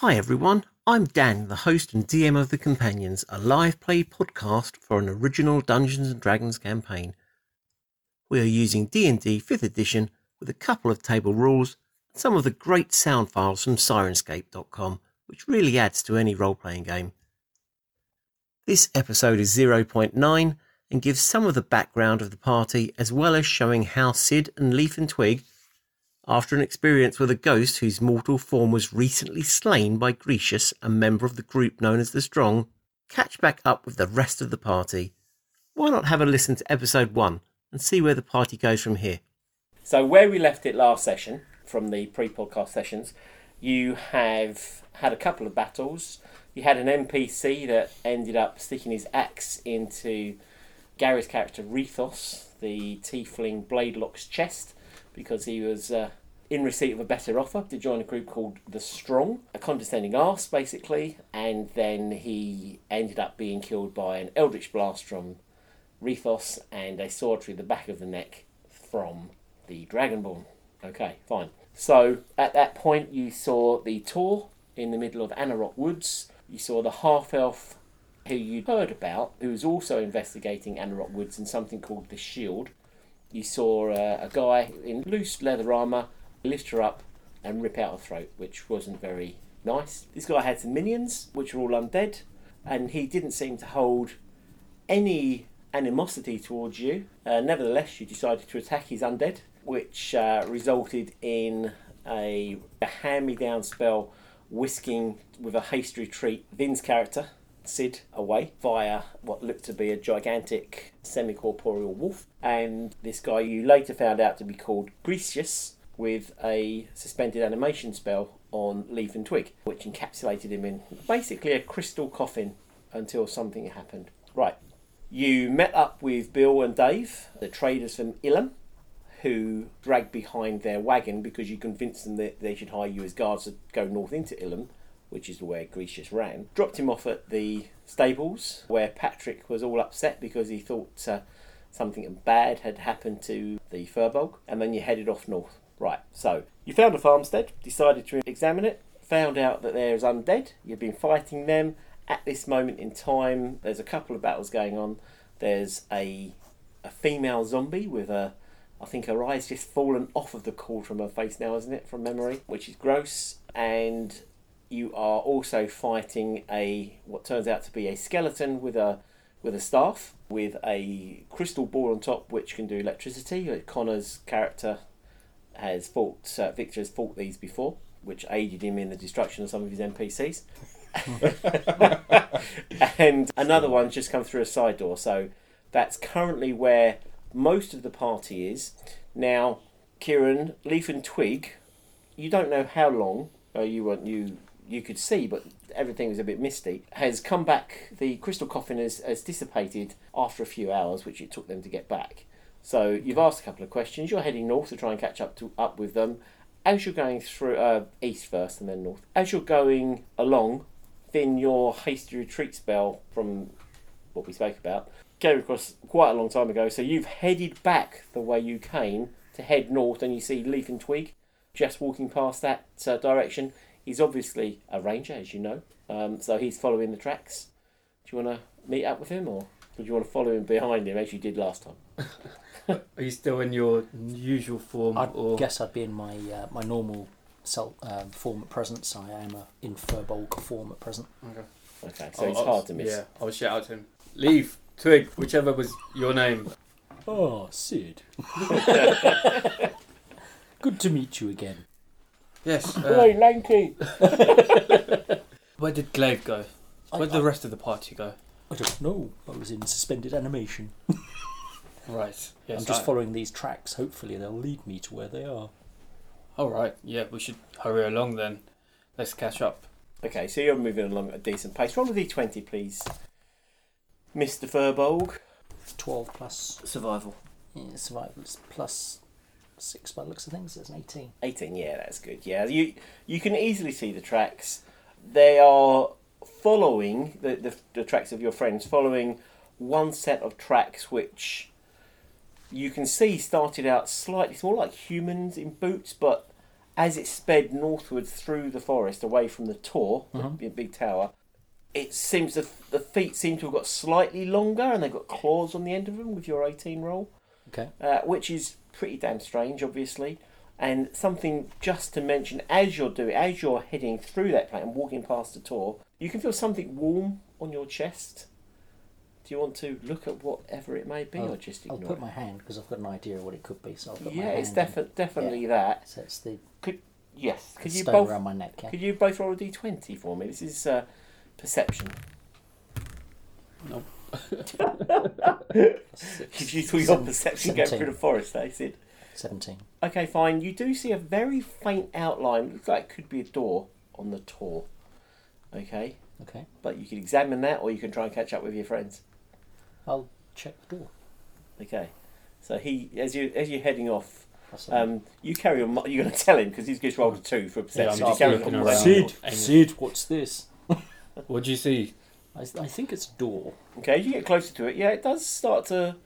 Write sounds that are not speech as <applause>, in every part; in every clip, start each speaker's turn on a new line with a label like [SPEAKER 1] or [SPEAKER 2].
[SPEAKER 1] Hi everyone, I'm Dan, the host and DM of The Companions, a live play podcast for an original Dungeons and Dragons campaign. We are using D&D 5th edition with a couple of table rules and some of the great sound files from Syrinscape.com, which really adds to any role-playing game. This episode is 0.9 and gives some of the background of the party as well as showing how Cid and Leaf and Twig after an experience with a ghost whose mortal form was recently slain by Grecious, a member of the group known as the Strong, catch back up with the rest of the party. Why not have a listen to episode 1 and see where the party goes from here?
[SPEAKER 2] So, where we left it last session, from the pre podcast sessions, you have had a couple of battles. You had an NPC that ended up sticking his axe into Gary's character Rethos, the tiefling Bladelock's chest, because he was uh, in receipt of a better offer to join a group called The Strong, a condescending arse basically, and then he ended up being killed by an Eldritch Blast from Rethos and a sword through the back of the neck from the Dragonborn. Okay, fine. So at that point, you saw the Tor in the middle of Anaroch Woods. You saw the half elf who you'd heard about, who was also investigating Anaroch Woods in something called the Shield. You saw uh, a guy in loose leather armour lift her up and rip out her throat, which wasn't very nice. This guy had some minions, which were all undead, and he didn't seem to hold any animosity towards you. Uh, nevertheless, you decided to attack his undead, which uh, resulted in a, a hand me down spell whisking with a hasty retreat Vin's character, Cid, away via what looked to be a gigantic semi corporeal wolf. And this guy you later found out to be called Grecious with a suspended animation spell on Leaf and Twig, which encapsulated him in basically a crystal coffin until something happened. Right, you met up with Bill and Dave, the traders from Ilham, who dragged behind their wagon because you convinced them that they should hire you as guards to go north into Ilham, which is where Grecious ran. Dropped him off at the stables where Patrick was all upset because he thought uh, something bad had happened to the Firbolg, and then you headed off north. Right, so you found a farmstead, decided to examine it, found out that there's undead, you've been fighting them, at this moment in time, there's a couple of battles going on. There's a a female zombie with a I think her eyes just fallen off of the cord from her face now, isn't it, from memory? Which is gross. And you are also fighting a what turns out to be a skeleton with a with a staff with a crystal ball on top which can do electricity. Connor's character has fought uh, Victor has fought these before, which aided him in the destruction of some of his NPCs. <laughs> and another one's just come through a side door. So that's currently where most of the party is. Now, Kieran, Leaf and Twig, you don't know how long uh, you want you you could see, but everything was a bit misty. Has come back. The crystal coffin has, has dissipated after a few hours, which it took them to get back. So you've asked a couple of questions. You're heading north to try and catch up to up with them. As you're going through uh, east first and then north. As you're going along, then your hasty retreat spell from what we spoke about came across quite a long time ago. So you've headed back the way you came to head north, and you see Leaf and Twig just walking past that uh, direction. He's obviously a ranger, as you know, um, so he's following the tracks. Do you want to meet up with him, or do you want to follow him behind him as you did last time? <laughs>
[SPEAKER 3] Are you still in your usual form?
[SPEAKER 4] I
[SPEAKER 3] or
[SPEAKER 4] guess I'd be in my uh, my normal self um, form at present. So I am a in Firbolg form at present.
[SPEAKER 2] Okay. Okay, so
[SPEAKER 3] I'll-
[SPEAKER 2] it's
[SPEAKER 3] I'll-
[SPEAKER 2] hard to miss.
[SPEAKER 3] Yeah, I'll shout out to him. Leaf, Twig, whichever was your name.
[SPEAKER 4] Oh, Cid. <laughs> Good to meet you again.
[SPEAKER 3] Yes. uh,
[SPEAKER 2] Hey, Lanky! <laughs>
[SPEAKER 3] where did Glaive go?
[SPEAKER 4] I,
[SPEAKER 3] Where'd the rest of the party go?
[SPEAKER 4] I don't know. I was in suspended animation. <laughs>
[SPEAKER 3] Right. Yes.
[SPEAKER 4] I'm just
[SPEAKER 3] I-
[SPEAKER 4] following these tracks. Hopefully, they'll lead me to where they are.
[SPEAKER 3] All right. Yeah, we should hurry along then. Let's catch up.
[SPEAKER 2] Okay, so you're moving along at a decent pace. Roll a d20, please. Mr. Firbolg.
[SPEAKER 4] 12 plus
[SPEAKER 1] Survival.
[SPEAKER 4] yeah, survival is plus 6 by the looks of things. It's an 18.
[SPEAKER 2] 18, yeah, that's good. Yeah, you you can easily see the tracks. They are following the, the, the tracks of your friends, following one set of tracks which you can see started out slightly, it's more like humans in boots, but as it sped northward through the forest away from the Tor,
[SPEAKER 4] Mhm.
[SPEAKER 2] the big tower, it seems the, the feet seem to have got slightly longer and they've got claws on the end of them with your 18 roll,
[SPEAKER 4] Okay.
[SPEAKER 2] uh, which is pretty damn strange, obviously. And something just to mention as you're doing, as you're heading through that planet and walking past the Tor, you can feel something warm on your chest. Do you want to look at whatever it may be,
[SPEAKER 4] I'll-
[SPEAKER 2] or just
[SPEAKER 4] I'll put
[SPEAKER 2] it?
[SPEAKER 4] my hand because I've got an idea of what it could be. So I'll put my
[SPEAKER 2] Yeah, it's
[SPEAKER 4] hand in.
[SPEAKER 2] defi- definitely that.
[SPEAKER 4] So it's the
[SPEAKER 2] Yes. Could you
[SPEAKER 4] stone
[SPEAKER 2] both
[SPEAKER 4] around my neck. Yeah.
[SPEAKER 2] Could you both roll a d20 for me? This is uh, perception.
[SPEAKER 3] Nope.
[SPEAKER 4] Six-
[SPEAKER 2] Did you thought your
[SPEAKER 4] seven-
[SPEAKER 2] perception going through the forest, eh, Cid?
[SPEAKER 4] Seventeen.
[SPEAKER 2] Okay, fine. You do see a very faint outline. Looks like it could be a door on the Tor. Okay,
[SPEAKER 4] Okay.
[SPEAKER 2] but you can examine that, or you can try and catch up with your friends.
[SPEAKER 4] I'll check the door.
[SPEAKER 2] Okay. So he, as you as you're heading off,
[SPEAKER 4] That's all right.
[SPEAKER 2] um, you carry on. You're going to tell him because he's just rolled a two for
[SPEAKER 3] Yeah, I'm
[SPEAKER 2] perception.
[SPEAKER 4] so
[SPEAKER 2] you carry on
[SPEAKER 3] around.
[SPEAKER 2] Cid.
[SPEAKER 3] Aiming-
[SPEAKER 4] Cid, what's this? <laughs>
[SPEAKER 3] What do you see?
[SPEAKER 4] I, I think it's door.
[SPEAKER 2] Okay, as you get closer to it, yeah, it does start to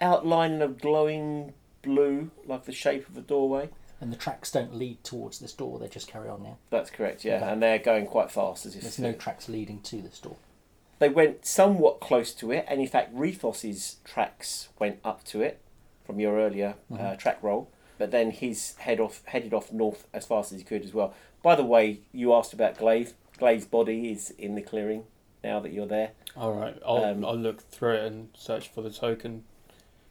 [SPEAKER 2] outline in a glowing blue, like the shape of a doorway.
[SPEAKER 4] And the tracks don't lead towards this door, they just carry on now.
[SPEAKER 2] That's correct, yeah,
[SPEAKER 4] Okay.
[SPEAKER 2] and they're going quite fast as if
[SPEAKER 4] There's no tracks leading to this door.
[SPEAKER 2] they went somewhat close to it, and in fact, Rethos's tracks went up to it from your earlier uh,
[SPEAKER 4] Mhm.
[SPEAKER 2] track roll. But then his head off headed off north as fast as he could as well. By the way, you asked about Glaive. Glaive's body is in the clearing now that you're there.
[SPEAKER 3] All right, I'll
[SPEAKER 2] Um,
[SPEAKER 3] I'll look through it and search for the token.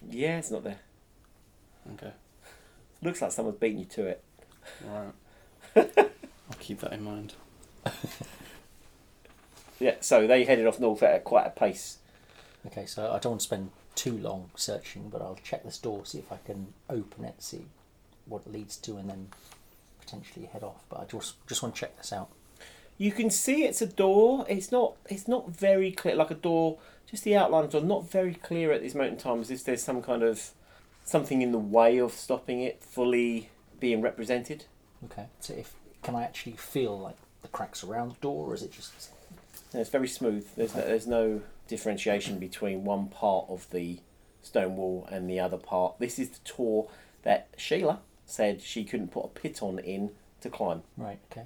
[SPEAKER 2] Yeah, it's not there.
[SPEAKER 3] Okay,
[SPEAKER 2] Looks like someone's beaten you to it.
[SPEAKER 3] all right. <laughs> I'll keep that in mind. <laughs>
[SPEAKER 2] Yeah, so they headed off north at quite a pace.
[SPEAKER 4] Okay, so I don't want to spend too long searching, but I'll check this door, see if I can open it, see what it leads to, and then potentially head off. But I just just want to check this out.
[SPEAKER 2] You can see it's a door. It's not. It's not very clear. Like a door, just the outlines are not very clear at this moment in time. As if there's some kind of something in the way of stopping it fully being represented.
[SPEAKER 4] Okay, so if can I actually feel like the cracks around the door, or is it just
[SPEAKER 2] And it's very smooth. There's no, there's no differentiation between one part of the stone wall and the other part. This is the Tor that Sheila said she couldn't put a pit on in to climb.
[SPEAKER 4] right? Okay,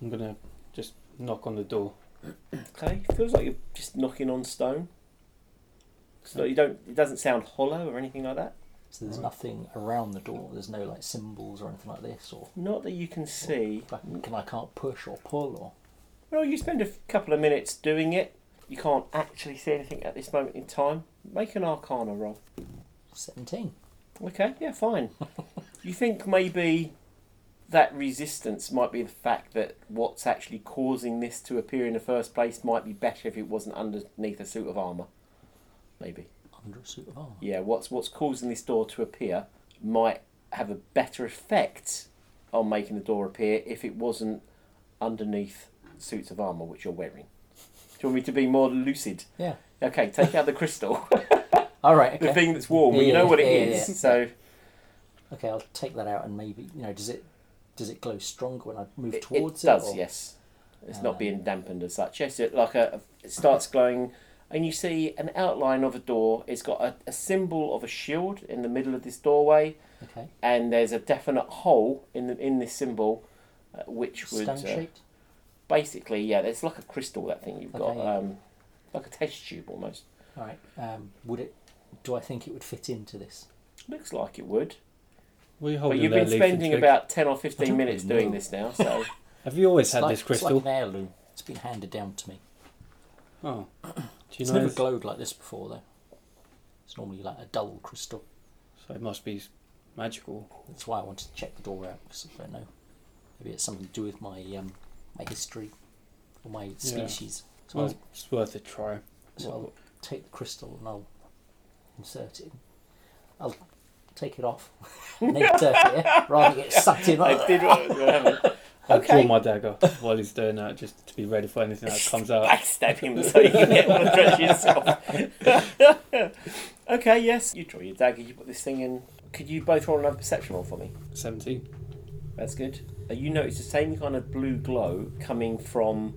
[SPEAKER 3] I'm gonna just knock on the door. <clears throat>
[SPEAKER 2] Okay, feels like you're just knocking on stone. So you don't. It doesn't sound hollow or anything like that.
[SPEAKER 4] so there's nothing around the door. There's no like symbols or anything like this, or
[SPEAKER 2] Not that you can see.
[SPEAKER 4] like, can I can't push or pull or
[SPEAKER 2] Well, you spend a f- couple of minutes doing it. You can't actually see anything at this moment in time. Make an Arcana roll.
[SPEAKER 4] seventeen.
[SPEAKER 2] Okay, yeah, fine. <laughs> you think maybe that resistance might be the fact that what's actually causing this to appear in the first place might be better if it wasn't underneath a suit of armour. Maybe.
[SPEAKER 4] under a suit of armor.
[SPEAKER 2] Yeah, what's what's causing this door to appear might have a better effect on making the door appear if it wasn't underneath suits of armour which you're wearing. Do you want me to be more lucid?
[SPEAKER 4] Yeah.
[SPEAKER 2] Okay, take out the crystal, <laughs>
[SPEAKER 4] All right.
[SPEAKER 2] the thing that's warm.
[SPEAKER 4] Yeah,
[SPEAKER 2] you know what it
[SPEAKER 4] yeah,
[SPEAKER 2] is.
[SPEAKER 4] yeah.
[SPEAKER 2] So
[SPEAKER 4] Okay, I'll take that out and maybe you know does it does it glow stronger when I move
[SPEAKER 2] it,
[SPEAKER 4] towards
[SPEAKER 2] it
[SPEAKER 4] it?
[SPEAKER 2] does. yes, it's
[SPEAKER 4] Um,
[SPEAKER 2] not being dampened as such. Yes, it like a it starts glowing, and you see an outline of a door. It's got a, a symbol of a shield in the middle of this doorway.
[SPEAKER 4] Okay.
[SPEAKER 2] and there's a definite hole in the in this symbol, uh, which would
[SPEAKER 4] Stone
[SPEAKER 2] uh, basically yeah, it's like a crystal that thing you've got,
[SPEAKER 4] yeah.
[SPEAKER 2] um, like a test tube almost.
[SPEAKER 4] All right. Um, would it? Do I think it would fit into this?
[SPEAKER 2] Looks like it would,
[SPEAKER 3] What are
[SPEAKER 2] but you've been spending about ten or fifteen minutes
[SPEAKER 4] really
[SPEAKER 2] doing this now. So <laughs>
[SPEAKER 3] Have you always
[SPEAKER 4] It's
[SPEAKER 3] had
[SPEAKER 4] like,
[SPEAKER 3] this
[SPEAKER 4] It's
[SPEAKER 3] crystal?
[SPEAKER 4] like an heirloom. It's been handed down to me.
[SPEAKER 3] Oh, do you
[SPEAKER 4] It's
[SPEAKER 3] know?
[SPEAKER 4] never
[SPEAKER 3] this-
[SPEAKER 4] glowed like this before though. It's normally like a dull crystal.
[SPEAKER 3] So it must be magical.
[SPEAKER 4] That's why I wanted to check the door out because I don't know. Maybe it's something to do with my um, my history or my species. So
[SPEAKER 3] Well,
[SPEAKER 4] I'll,
[SPEAKER 3] it's worth a try.
[SPEAKER 4] so I'll take the crystal and I'll insert it. I'll take it off, <laughs> make it here, <laughs> rather than get sucked in. <laughs>
[SPEAKER 2] I did what you were having.
[SPEAKER 3] I'll
[SPEAKER 2] Okay.
[SPEAKER 3] draw my dagger while he's doing that, just to be ready for anything that comes out.
[SPEAKER 2] Backstab him so you can get one and dress yourself. okay, yes. You draw your dagger. You put this thing in. Could you both roll another perception roll for me?
[SPEAKER 3] Seventeen.
[SPEAKER 2] That's good. Uh, you notice the same kind of blue glow coming from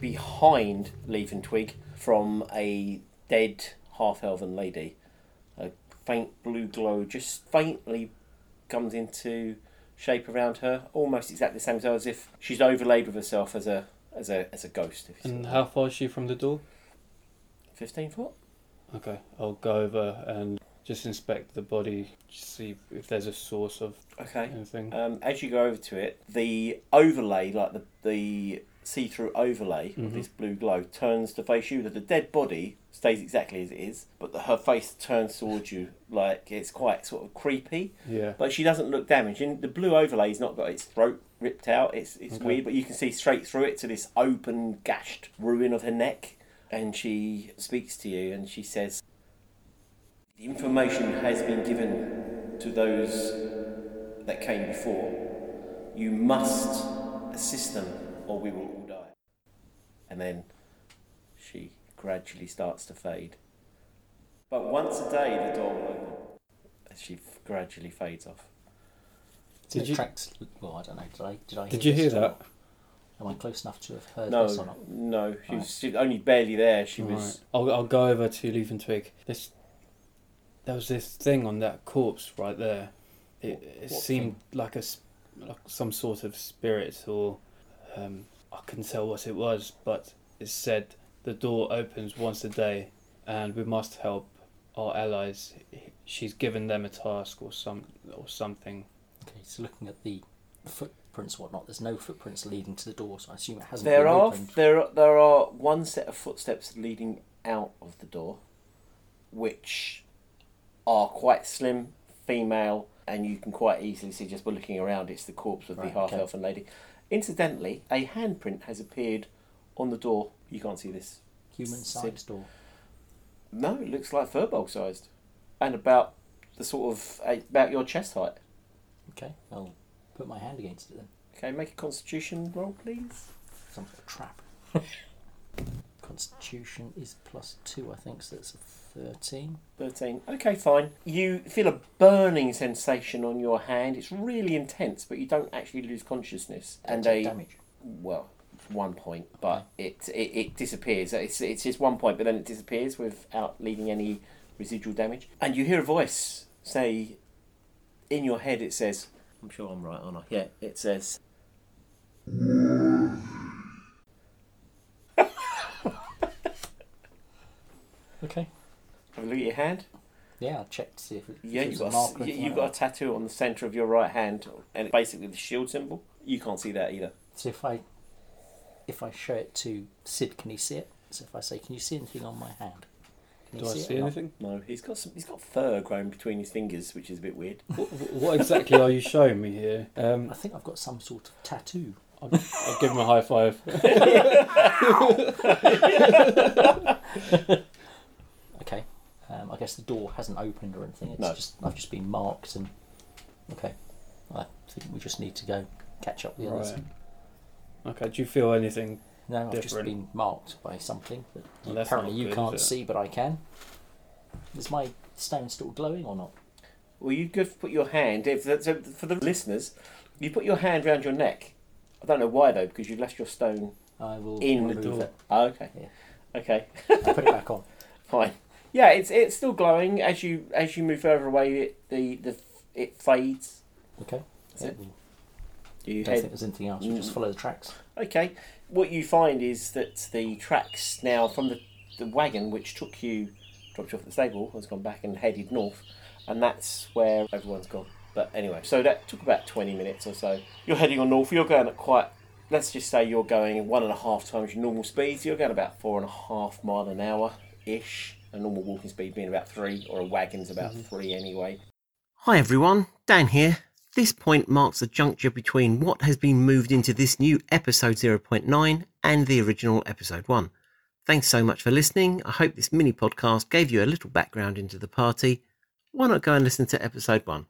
[SPEAKER 2] behind Leaf and Twig from a dead half elven lady. Faint blue glow just faintly comes into shape around her, almost exactly the same as if she's overlaid with herself as a as a as a ghost. If you
[SPEAKER 3] And how far is she from the door?
[SPEAKER 2] fifteen foot?
[SPEAKER 3] Okay, I'll go over and just inspect the body, see if there's a source of
[SPEAKER 2] Okay.
[SPEAKER 3] anything.
[SPEAKER 2] Um, as you go over to it, the overlay, like the the see-through overlay of
[SPEAKER 3] Mhm.
[SPEAKER 2] this blue glow, turns to face you. That the dead body stays exactly as it is, but the, her face turns towards you, like it's quite sort of creepy.
[SPEAKER 3] Yeah.
[SPEAKER 2] But she doesn't look damaged. And the blue overlay's not got its throat ripped out. It's it's
[SPEAKER 3] Okay.
[SPEAKER 2] weird, but you can see straight through it to this open, gashed ruin of her neck. And she speaks to you, and she says, "The information has been given to those that came before. You must assist them, or we will all die." And then she gradually starts to fade. But once a day, the door will open. And she f- gradually fades off.
[SPEAKER 3] Did
[SPEAKER 4] the
[SPEAKER 3] you-
[SPEAKER 4] tracks? Well, I don't know. Did I? Did I?
[SPEAKER 3] Did you hear that?
[SPEAKER 4] not? Am I close enough to have heard
[SPEAKER 2] No,
[SPEAKER 4] this or not?
[SPEAKER 2] no, she was
[SPEAKER 4] Right.
[SPEAKER 2] she was only barely there. She was.
[SPEAKER 3] I'll, I'll go over to Leaf and Twig. This, there was this thing on that corpse right there. It,
[SPEAKER 4] What-
[SPEAKER 3] it
[SPEAKER 4] what
[SPEAKER 3] seemed like a, s- like some sort of spirit, or um, I couldn't tell what it was, but it said the door opens once a day, and we must help our allies. She's given them a task or some or something.
[SPEAKER 4] Okay, so looking at the footprints, whatnot, there's no footprints leading to the door, so I assume it hasn't
[SPEAKER 2] There
[SPEAKER 4] been
[SPEAKER 2] are
[SPEAKER 4] opened.
[SPEAKER 2] there are- there are one set of footsteps leading out of the door, which are quite slim, female, and you can quite easily see just by looking around it's the corpse of
[SPEAKER 4] Right,
[SPEAKER 2] the half
[SPEAKER 4] okay.
[SPEAKER 2] elfin lady. Incidentally, a handprint has appeared on the door. You can't see this.
[SPEAKER 4] Human sized door.
[SPEAKER 2] No, it looks like Firbolg sized, and about the sort of about your chest height.
[SPEAKER 4] Okay, I'll put my hand against it then.
[SPEAKER 2] Okay, make a Constitution roll, please.
[SPEAKER 4] Some sort of trap. <laughs> Constitution is plus two, I think, so that's a thirteen.
[SPEAKER 2] 13. Okay, fine. You feel a burning sensation on your hand. It's really intense, but you don't actually lose consciousness. And a
[SPEAKER 4] damage.
[SPEAKER 2] well, one point, but mm. it, it it disappears. It's it's just one point, but then it disappears without leaving any residual damage. And you hear a voice say, in your head, it says, "I'm sure I'm right, aren't I?" Yeah, it says.
[SPEAKER 4] Okay.
[SPEAKER 2] Have a look at your hand.
[SPEAKER 4] Yeah, I'll check to see if, it,
[SPEAKER 2] Yeah,
[SPEAKER 4] if
[SPEAKER 2] you've
[SPEAKER 4] there's
[SPEAKER 2] got
[SPEAKER 4] a
[SPEAKER 2] a,
[SPEAKER 4] mark or
[SPEAKER 2] you-
[SPEAKER 4] anything
[SPEAKER 2] you've
[SPEAKER 4] like
[SPEAKER 2] got a tattoo on the centre of your right hand, and it's basically the shield symbol. You can't see that either.
[SPEAKER 4] that. So if I if I show it to Cid, can he see it? So if I say, "Can you see anything on my hand?" Can he
[SPEAKER 3] Do I
[SPEAKER 4] it
[SPEAKER 3] see anything?
[SPEAKER 2] No, he's got some. He's got fur growing between his fingers, which is a bit weird.
[SPEAKER 3] what, what exactly are you showing me here? Um,
[SPEAKER 4] I think I've got some sort of tattoo.
[SPEAKER 3] I'll, I'll give him a high five. <laughs> <laughs> <laughs>
[SPEAKER 4] Guess the door hasn't opened or anything. It's
[SPEAKER 2] No.
[SPEAKER 4] just I've just been marked and okay. I think we just need to go catch up with the others.
[SPEAKER 3] Right. Okay. Do you feel anything?
[SPEAKER 4] No, I've just
[SPEAKER 3] Different.
[SPEAKER 4] been marked by something that
[SPEAKER 3] Well, that's
[SPEAKER 4] apparently
[SPEAKER 3] not
[SPEAKER 4] you
[SPEAKER 3] good,
[SPEAKER 4] can't
[SPEAKER 3] is it?
[SPEAKER 4] see, but I can. Is my stone still glowing or not?
[SPEAKER 2] Well, you could put your hand. If so for the listeners, you put your hand round your neck. I don't know why though, because you've left your stone
[SPEAKER 4] I will
[SPEAKER 2] in the
[SPEAKER 4] remove
[SPEAKER 3] door.
[SPEAKER 4] it.
[SPEAKER 2] Oh, okay.
[SPEAKER 4] Yeah.
[SPEAKER 2] Okay.
[SPEAKER 4] I'll put it back on. <laughs>
[SPEAKER 2] Fine. Yeah, it's it's still glowing as you as you move further away. It the the it fades.
[SPEAKER 4] Okay.
[SPEAKER 2] That's it. You
[SPEAKER 4] don't think there's anything else. Just
[SPEAKER 2] Mm.
[SPEAKER 4] follow the tracks.
[SPEAKER 2] Okay. What you find is that the tracks now from the, the wagon which took you, dropped you off at the stable, has gone back and headed north, and that's where everyone's gone. But anyway, so that took about 20 minutes or so. You're heading on north, you're going at quite, let's just say you're going one and a half times your normal speed, so you're going about four and a half mile an hour ish, a normal walking speed being about three, or a wagon's about mm-hmm. three anyway.
[SPEAKER 1] Hi everyone, Dan here. This point marks the juncture between what has been moved into this new episode 0.9 and the original episode 1. Thanks so much for listening. I hope this mini podcast gave you a little background into the party. Why not go and listen to episode 1?